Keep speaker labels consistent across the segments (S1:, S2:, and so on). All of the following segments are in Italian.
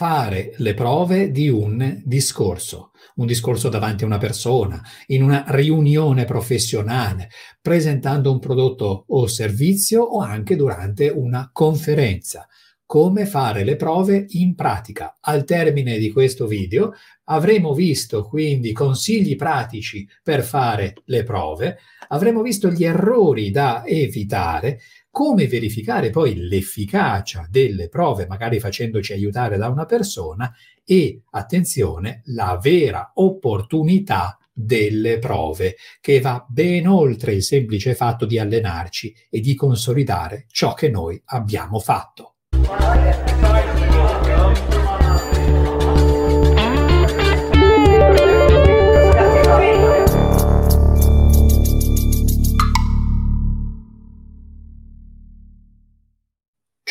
S1: fare le prove di un discorso, un discorso davanti a una persona, in una riunione professionale, presentando un prodotto o servizio o anche durante una conferenza. Come fare le prove in pratica. Al termine di questo video avremo visto quindi consigli pratici per fare le prove, avremo visto gli errori da evitare come verificare poi l'efficacia delle prove, magari facendoci aiutare da una persona e, attenzione, la vera opportunità delle prove, che va ben oltre il semplice fatto di allenarci e di consolidare ciò che noi abbiamo fatto.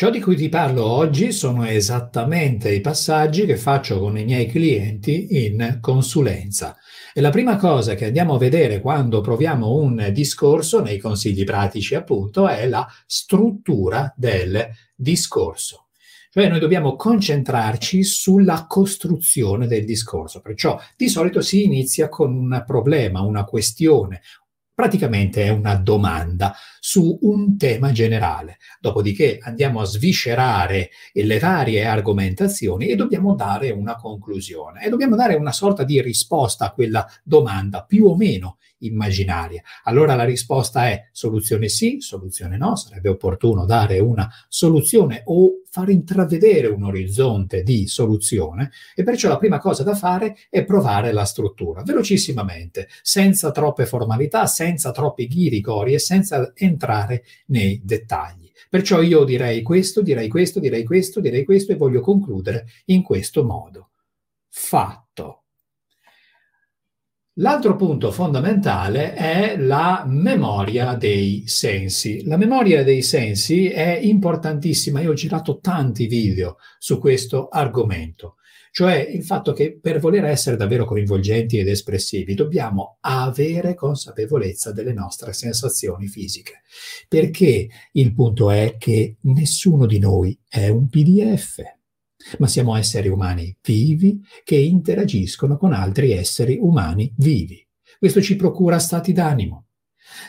S1: Ciò di cui ti parlo oggi sono esattamente i passaggi che faccio con i miei clienti in consulenza. E la prima cosa che andiamo a vedere quando proviamo un discorso, nei consigli pratici appunto, è la struttura del discorso. Cioè noi dobbiamo concentrarci sulla costruzione del discorso. Perciò di solito si inizia con un problema, una questione, praticamente è una domanda su un tema generale. Dopodiché andiamo a sviscerare le varie argomentazioni e dobbiamo dare una conclusione e dobbiamo dare una sorta di risposta a quella domanda più o meno immaginaria. Allora la risposta è soluzione sì, soluzione no, sarebbe opportuno dare una soluzione o far intravedere un orizzonte di soluzione e perciò la prima cosa da fare è provare la struttura, velocissimamente, senza troppe formalità, senza troppi ghirigori e senza entrare nei dettagli. Perciò io direi questo, direi questo, direi questo, direi questo e voglio concludere in questo modo. Fatto. L'altro punto fondamentale è la memoria dei sensi. La memoria dei sensi è importantissima. Io ho girato tanti video su questo argomento, cioè il fatto che per voler essere davvero coinvolgenti ed espressivi dobbiamo avere consapevolezza delle nostre sensazioni fisiche. Perché il punto è che nessuno di noi è un PDF ma siamo esseri umani vivi che interagiscono con altri esseri umani vivi. Questo ci procura stati d'animo,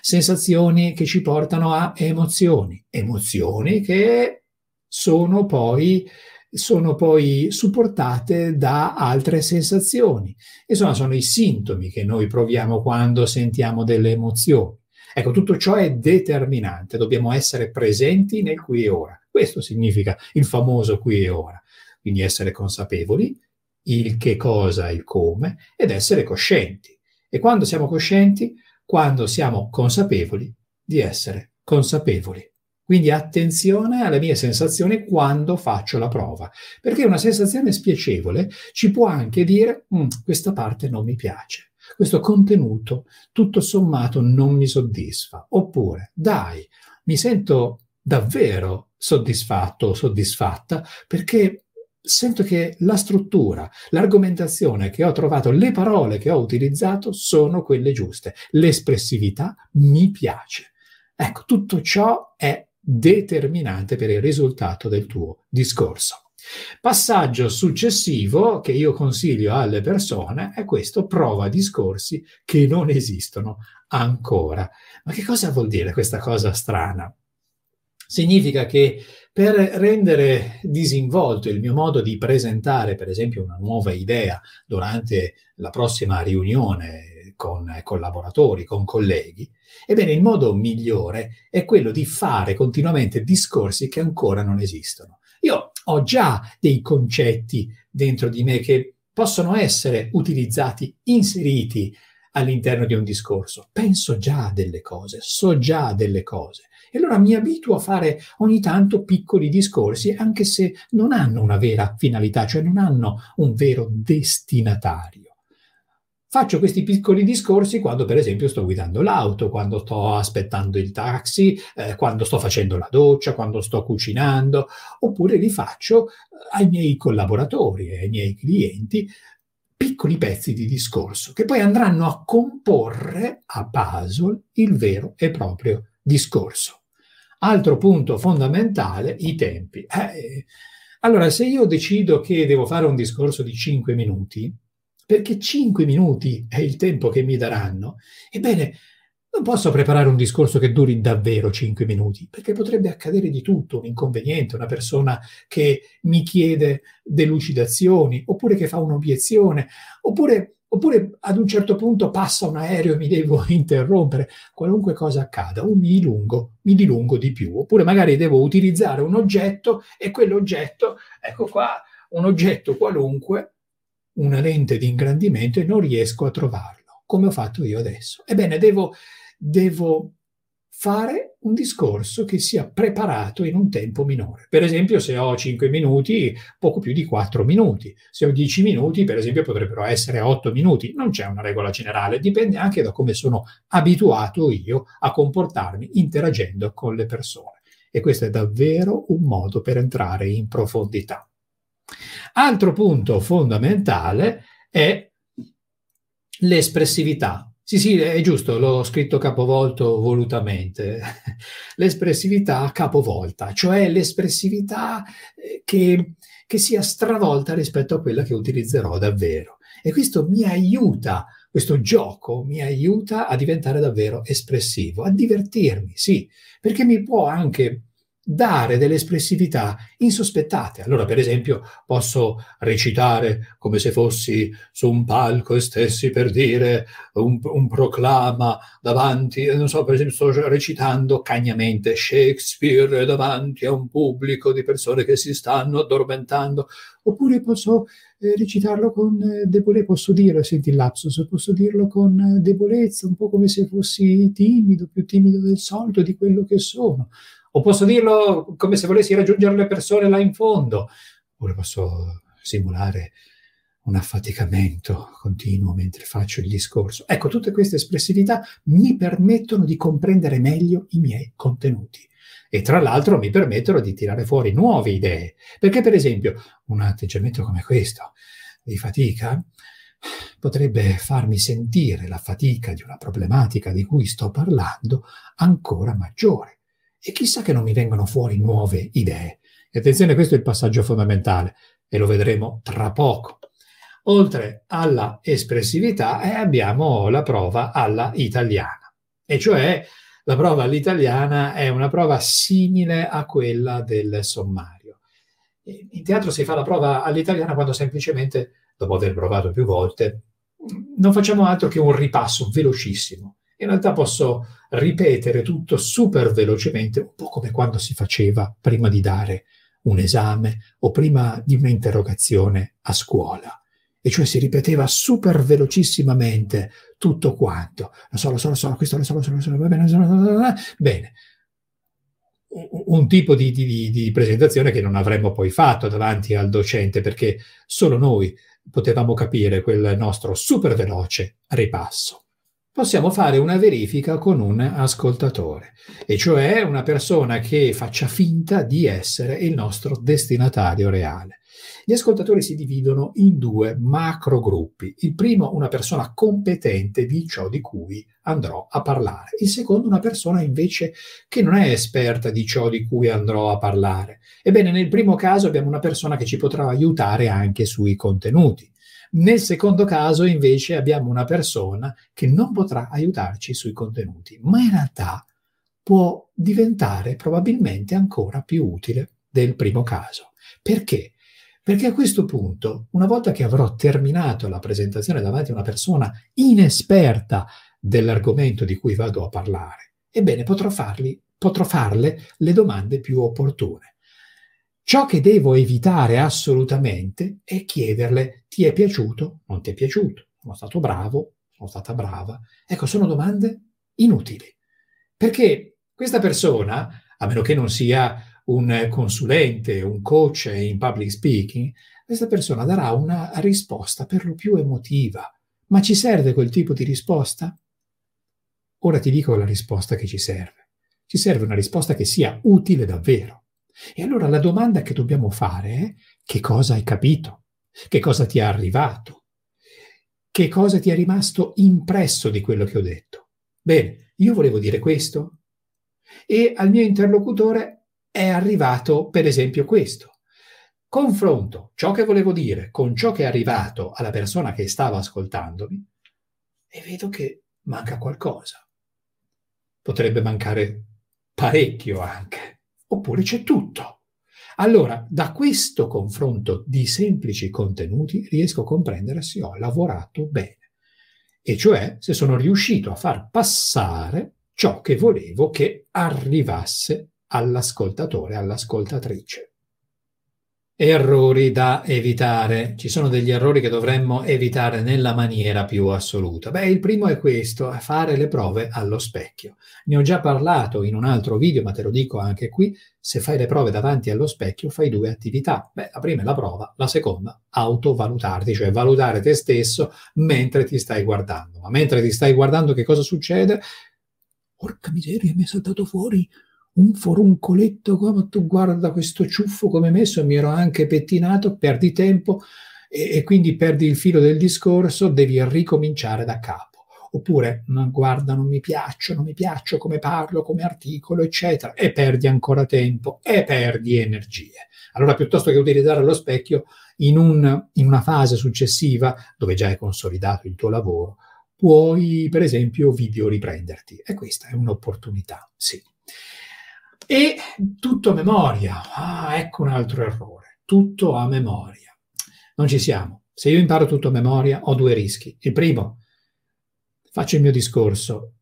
S1: sensazioni che ci portano a emozioni, emozioni che sono poi, sono poi supportate da altre sensazioni. Insomma, sono i sintomi che noi proviamo quando sentiamo delle emozioni. Ecco, tutto ciò è determinante, dobbiamo essere presenti nel qui e ora. Questo significa il famoso qui e ora. Quindi essere consapevoli, il che cosa, il come, ed essere coscienti. E quando siamo coscienti? Quando siamo consapevoli di essere consapevoli. Quindi attenzione alle mie sensazioni quando faccio la prova, perché una sensazione spiacevole ci può anche dire mm, questa parte non mi piace, questo contenuto tutto sommato non mi soddisfa, oppure dai, mi sento davvero soddisfatto o soddisfatta perché sento che la struttura, l'argomentazione che ho trovato, le parole che ho utilizzato sono quelle giuste. L'espressività mi piace. Ecco, tutto ciò è determinante per il risultato del tuo discorso. Passaggio successivo che io consiglio alle persone è questo, prova discorsi che non esistono ancora. Ma che cosa vuol dire questa cosa strana? Significa che per rendere disinvolto il mio modo di presentare, per esempio, una nuova idea durante la prossima riunione con collaboratori, con colleghi, ebbene il modo migliore è quello di fare continuamente discorsi che ancora non esistono. Io ho già dei concetti dentro di me che possono essere utilizzati, inseriti all'interno di un discorso. Penso già a delle cose, so già delle cose. E allora mi abituo a fare ogni tanto piccoli discorsi, anche se non hanno una vera finalità, cioè non hanno un vero destinatario. Faccio questi piccoli discorsi quando, per esempio, sto guidando l'auto, quando sto aspettando il taxi, eh, quando sto facendo la doccia, quando sto cucinando, oppure li faccio eh, ai miei collaboratori, ai miei clienti, piccoli pezzi di discorso che poi andranno a comporre a puzzle il vero e proprio discorso. Altro punto fondamentale, i tempi. Eh, Allora, se io decido che devo fare un discorso di 5 minuti, perché 5 minuti è il tempo che mi daranno, ebbene, non posso preparare un discorso che duri davvero 5 minuti, perché potrebbe accadere di tutto, un inconveniente, una persona che mi chiede delucidazioni, oppure che fa un'obiezione, oppure, oppure ad un certo punto passa un aereo e mi devo interrompere. Qualunque cosa accada, o mi dilungo, mi dilungo di più, oppure magari devo utilizzare un oggetto e quell'oggetto, ecco qua, un oggetto qualunque, una lente di ingrandimento e non riesco a trovarlo, come ho fatto io adesso. Ebbene, devo devo fare un discorso che sia preparato in un tempo minore. Per esempio, se ho 5 minuti, poco più di 4 minuti. Se ho 10 minuti, per esempio, potrebbero essere 8 minuti. Non c'è una regola generale, dipende anche da come sono abituato io a comportarmi interagendo con le persone. E questo è davvero un modo per entrare in profondità. Altro punto fondamentale è l'espressività sì, sì, è giusto, l'ho scritto capovolto volutamente. L'espressività capovolta, cioè l'espressività eh, che, che sia stravolta rispetto a quella che utilizzerò davvero. E questo mi aiuta, questo gioco mi aiuta a diventare davvero espressivo, a divertirmi, sì, perché mi può anche dare delle espressività insospettate. Allora, per esempio, posso recitare come se fossi su un palco e stessi per dire un, un proclama davanti, non so, per esempio, sto recitando cagnamente Shakespeare davanti a un pubblico di persone che si stanno addormentando, oppure posso eh, recitarlo con eh, debolezza, posso dire, senti il lapsus, posso dirlo con eh, debolezza, un po' come se fossi timido, più timido del solito di quello che sono o posso dirlo come se volessi raggiungere le persone là in fondo, oppure posso simulare un affaticamento continuo mentre faccio il discorso. Ecco, tutte queste espressività mi permettono di comprendere meglio i miei contenuti. E tra l'altro mi permettono di tirare fuori nuove idee, perché per esempio un atteggiamento come questo di fatica potrebbe farmi sentire la fatica di una problematica di cui sto parlando ancora maggiore e chissà che non mi vengano fuori nuove idee. E attenzione, questo è il passaggio fondamentale e lo vedremo tra poco. Oltre alla espressività eh, abbiamo la prova alla italiana, e cioè la prova all'italiana è una prova simile a quella del sommario. In teatro si fa la prova all'italiana quando semplicemente, dopo aver provato più volte, non facciamo altro che un ripasso velocissimo in realtà posso ripetere tutto super velocemente, un po' come quando si faceva prima di dare un esame o prima di un'interrogazione a scuola. E cioè si ripeteva super velocissimamente tutto quanto. Lo so, lo so, lo so, questo lo so, lo so, lo so, va bene, lo so, lo so, bene. Un tipo di, di, di presentazione che non avremmo poi fatto davanti al docente perché solo noi potevamo capire quel nostro super veloce ripasso possiamo fare una verifica con un ascoltatore, e cioè una persona che faccia finta di essere il nostro destinatario reale. Gli ascoltatori si dividono in due macro gruppi. Il primo, una persona competente di ciò di cui andrò a parlare. Il secondo, una persona invece che non è esperta di ciò di cui andrò a parlare. Ebbene, nel primo caso abbiamo una persona che ci potrà aiutare anche sui contenuti. Nel secondo caso invece abbiamo una persona che non potrà aiutarci sui contenuti, ma in realtà può diventare probabilmente ancora più utile del primo caso. Perché? Perché a questo punto, una volta che avrò terminato la presentazione davanti a una persona inesperta dell'argomento di cui vado a parlare, ebbene potrò, farli, potrò farle le domande più opportune. Ciò che devo evitare assolutamente è chiederle ti è piaciuto, non ti è piaciuto, sono stato bravo, sono stata brava. Ecco, sono domande inutili. Perché questa persona, a meno che non sia un consulente, un coach in public speaking, questa persona darà una risposta per lo più emotiva. Ma ci serve quel tipo di risposta? Ora ti dico la risposta che ci serve. Ci serve una risposta che sia utile davvero. E allora la domanda che dobbiamo fare è che cosa hai capito? Che cosa ti è arrivato? Che cosa ti è rimasto impresso di quello che ho detto? Bene, io volevo dire questo e al mio interlocutore è arrivato per esempio questo. confronto ciò che volevo dire con ciò che è arrivato alla persona che stava ascoltandomi e vedo che manca qualcosa. Potrebbe mancare parecchio anche, oppure c'è tutto. Allora, da questo confronto di semplici contenuti riesco a comprendere se ho lavorato bene, e cioè se sono riuscito a far passare ciò che volevo che arrivasse all'ascoltatore, all'ascoltatrice. Errori da evitare. Ci sono degli errori che dovremmo evitare nella maniera più assoluta. Beh, il primo è questo, fare le prove allo specchio. Ne ho già parlato in un altro video, ma te lo dico anche qui. Se fai le prove davanti allo specchio, fai due attività. Beh, la prima è la prova, la seconda, autovalutarti, cioè valutare te stesso mentre ti stai guardando. Ma mentre ti stai guardando, che cosa succede? Porca miseria, mi è saltato fuori un foruncoletto come tu guarda questo ciuffo come messo, mi ero anche pettinato, perdi tempo e, e quindi perdi il filo del discorso, devi ricominciare da capo. Oppure, ma guarda, non mi piaccio, non mi piaccio come parlo, come articolo, eccetera, e perdi ancora tempo e perdi energie. Allora, piuttosto che utilizzare lo specchio in, un, in una fase successiva, dove già è consolidato il tuo lavoro, puoi, per esempio, video riprenderti. E questa è un'opportunità, sì. E tutto a memoria. Ah, ecco un altro errore. Tutto a memoria. Non ci siamo. Se io imparo tutto a memoria, ho due rischi. Il primo, faccio il mio discorso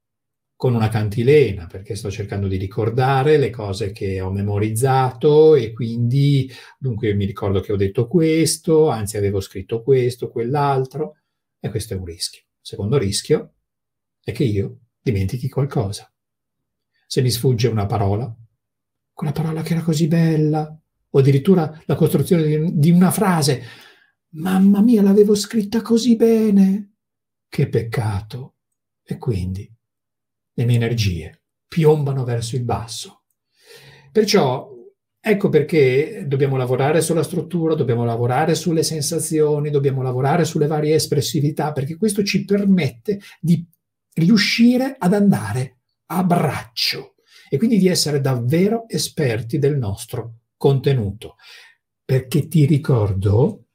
S1: con una cantilena, perché sto cercando di ricordare le cose che ho memorizzato e quindi dunque mi ricordo che ho detto questo, anzi avevo scritto questo, quell'altro, e questo è un rischio. Il secondo rischio è che io dimentichi qualcosa. Se mi sfugge una parola, quella parola che era così bella, o addirittura la costruzione di, una frase. Mamma mia, l'avevo scritta così bene. Che peccato. E quindi le mie energie piombano verso il basso. Perciò ecco perché dobbiamo lavorare sulla struttura, dobbiamo lavorare sulle sensazioni, dobbiamo lavorare sulle varie espressività, perché questo ci permette di riuscire ad andare a braccio e quindi di essere davvero esperti del nostro contenuto. Perché ti ricordo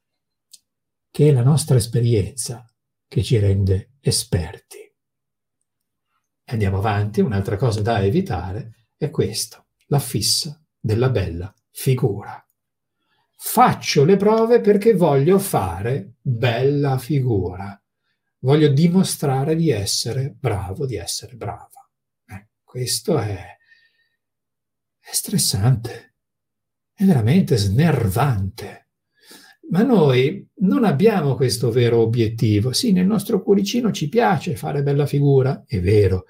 S1: che è la nostra esperienza che ci rende esperti. Andiamo avanti, un'altra cosa da evitare è questo, la fissa della bella figura. Faccio le prove perché voglio fare bella figura. Voglio dimostrare di essere bravo, di essere brava. Eh, questo è è stressante, è veramente snervante. Ma noi non abbiamo questo vero obiettivo. Sì, nel nostro cuoricino ci piace fare bella figura, è vero,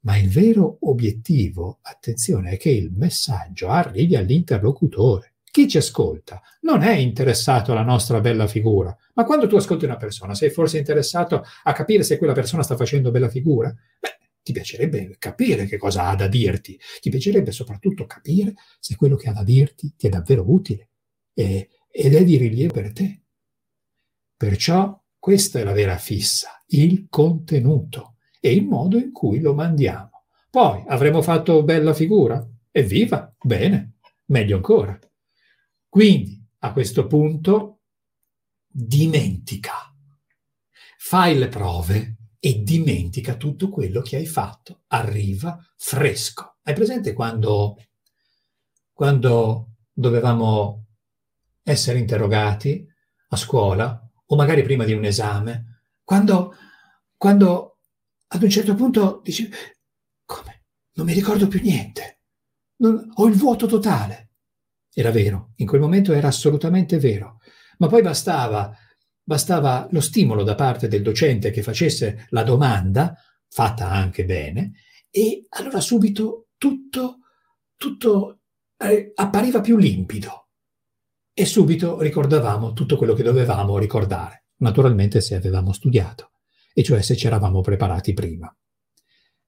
S1: ma il vero obiettivo, attenzione, è che il messaggio arrivi all'interlocutore. Chi ci ascolta non è interessato alla nostra bella figura, ma quando tu ascolti una persona, sei forse interessato a capire se quella persona sta facendo bella figura? Beh, ti piacerebbe capire che cosa ha da dirti, ti piacerebbe soprattutto capire se quello che ha da dirti ti è davvero utile e, ed è di rilievo per te. Perciò questa è la vera fissa, il contenuto e il modo in cui lo mandiamo. Poi avremo fatto bella figura? Evviva! Bene, meglio ancora. Quindi, a questo punto, dimentica. Fai le prove e dimentica tutto quello che hai fatto. Arriva fresco. Hai presente quando, quando dovevamo essere interrogati a scuola o magari prima di un esame? Quando, quando ad un certo punto dici, come? Non mi ricordo più niente. Non, ho il vuoto totale. Era vero, in quel momento era assolutamente vero. Ma poi bastava bastava lo stimolo da parte del docente che facesse la domanda, fatta anche bene, e allora subito tutto, tutto eh, appariva più limpido. E subito ricordavamo tutto quello che dovevamo ricordare, naturalmente se avevamo studiato, e cioè se ci eravamo preparati prima.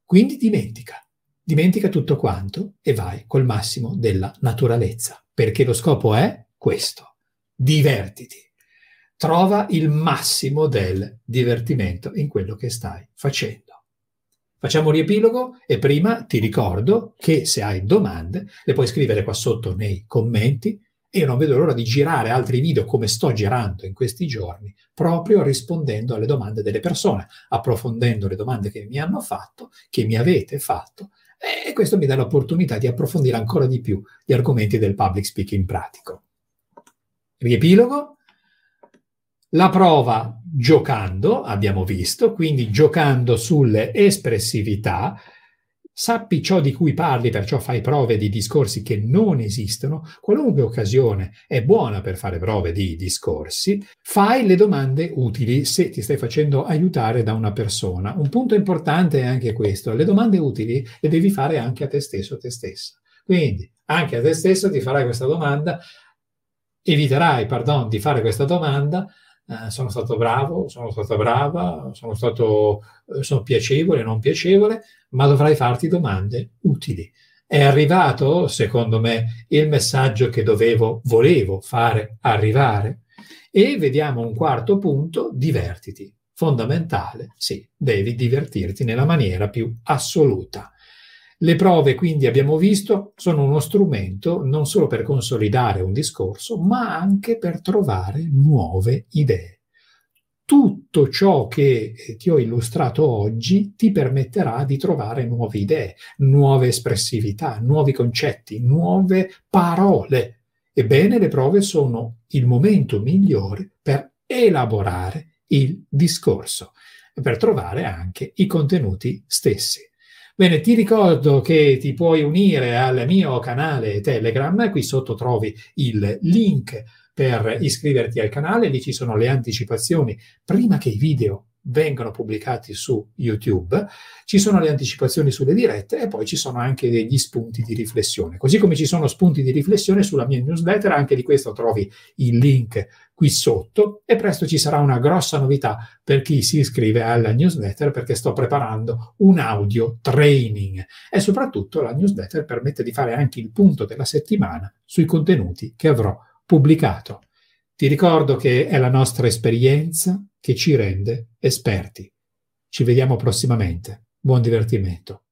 S1: Quindi dimentica, dimentica tutto quanto e vai col massimo della naturalezza, perché lo scopo è questo, divertiti trova il massimo del divertimento in quello che stai facendo. Facciamo un riepilogo e prima ti ricordo che se hai domande le puoi scrivere qua sotto nei commenti E io non vedo l'ora di girare altri video come sto girando in questi giorni, proprio rispondendo alle domande delle persone, approfondendo le domande che mi hanno fatto, che mi avete fatto, e questo mi dà l'opportunità di approfondire ancora di più gli argomenti del public speaking pratico. Riepilogo, la prova giocando, abbiamo visto, quindi giocando sulle espressività, Sappi ciò di cui parli, perciò fai prove di discorsi che non esistono. Qualunque occasione è buona per fare prove di discorsi. Fai le domande utili se ti stai facendo aiutare da una persona. Un punto importante è anche questo. Le domande utili le devi fare anche a te stesso o te stessa. Quindi anche a te stesso ti farai questa domanda, eviterai, pardon, di fare questa domanda eh, sono stato bravo, sono stata brava, sono stato eh, sono piacevole, non piacevole, ma dovrai farti domande utili. È arrivato, secondo me, il messaggio che dovevo, volevo fare arrivare? E vediamo un quarto punto, divertiti. Fondamentale, sì, devi divertirti nella maniera più assoluta. Le prove, quindi, abbiamo visto, sono uno strumento non solo per consolidare un discorso, ma anche per trovare nuove idee. Tutto ciò che eh, ti ho illustrato oggi ti permetterà di trovare nuove idee, nuove espressività, nuovi concetti, nuove parole. Ebbene, le prove sono il momento migliore per elaborare il discorso e per trovare anche i contenuti stessi. Bene, ti ricordo che ti puoi unire al mio canale Telegram, qui sotto trovi il link per iscriverti al canale, lì ci sono le anticipazioni prima che i video vengono pubblicati su YouTube, ci sono le anticipazioni sulle dirette e poi ci sono anche degli spunti di riflessione. Così come ci sono spunti di riflessione sulla mia newsletter, anche di questo trovi il link qui sotto e presto ci sarà una grossa novità per chi si iscrive alla newsletter perché sto preparando un audio training e soprattutto la newsletter permette di fare anche il punto della settimana sui contenuti che avrò pubblicato. Ti ricordo che è la nostra esperienza che ci rende esperti. Ci vediamo prossimamente. Buon divertimento.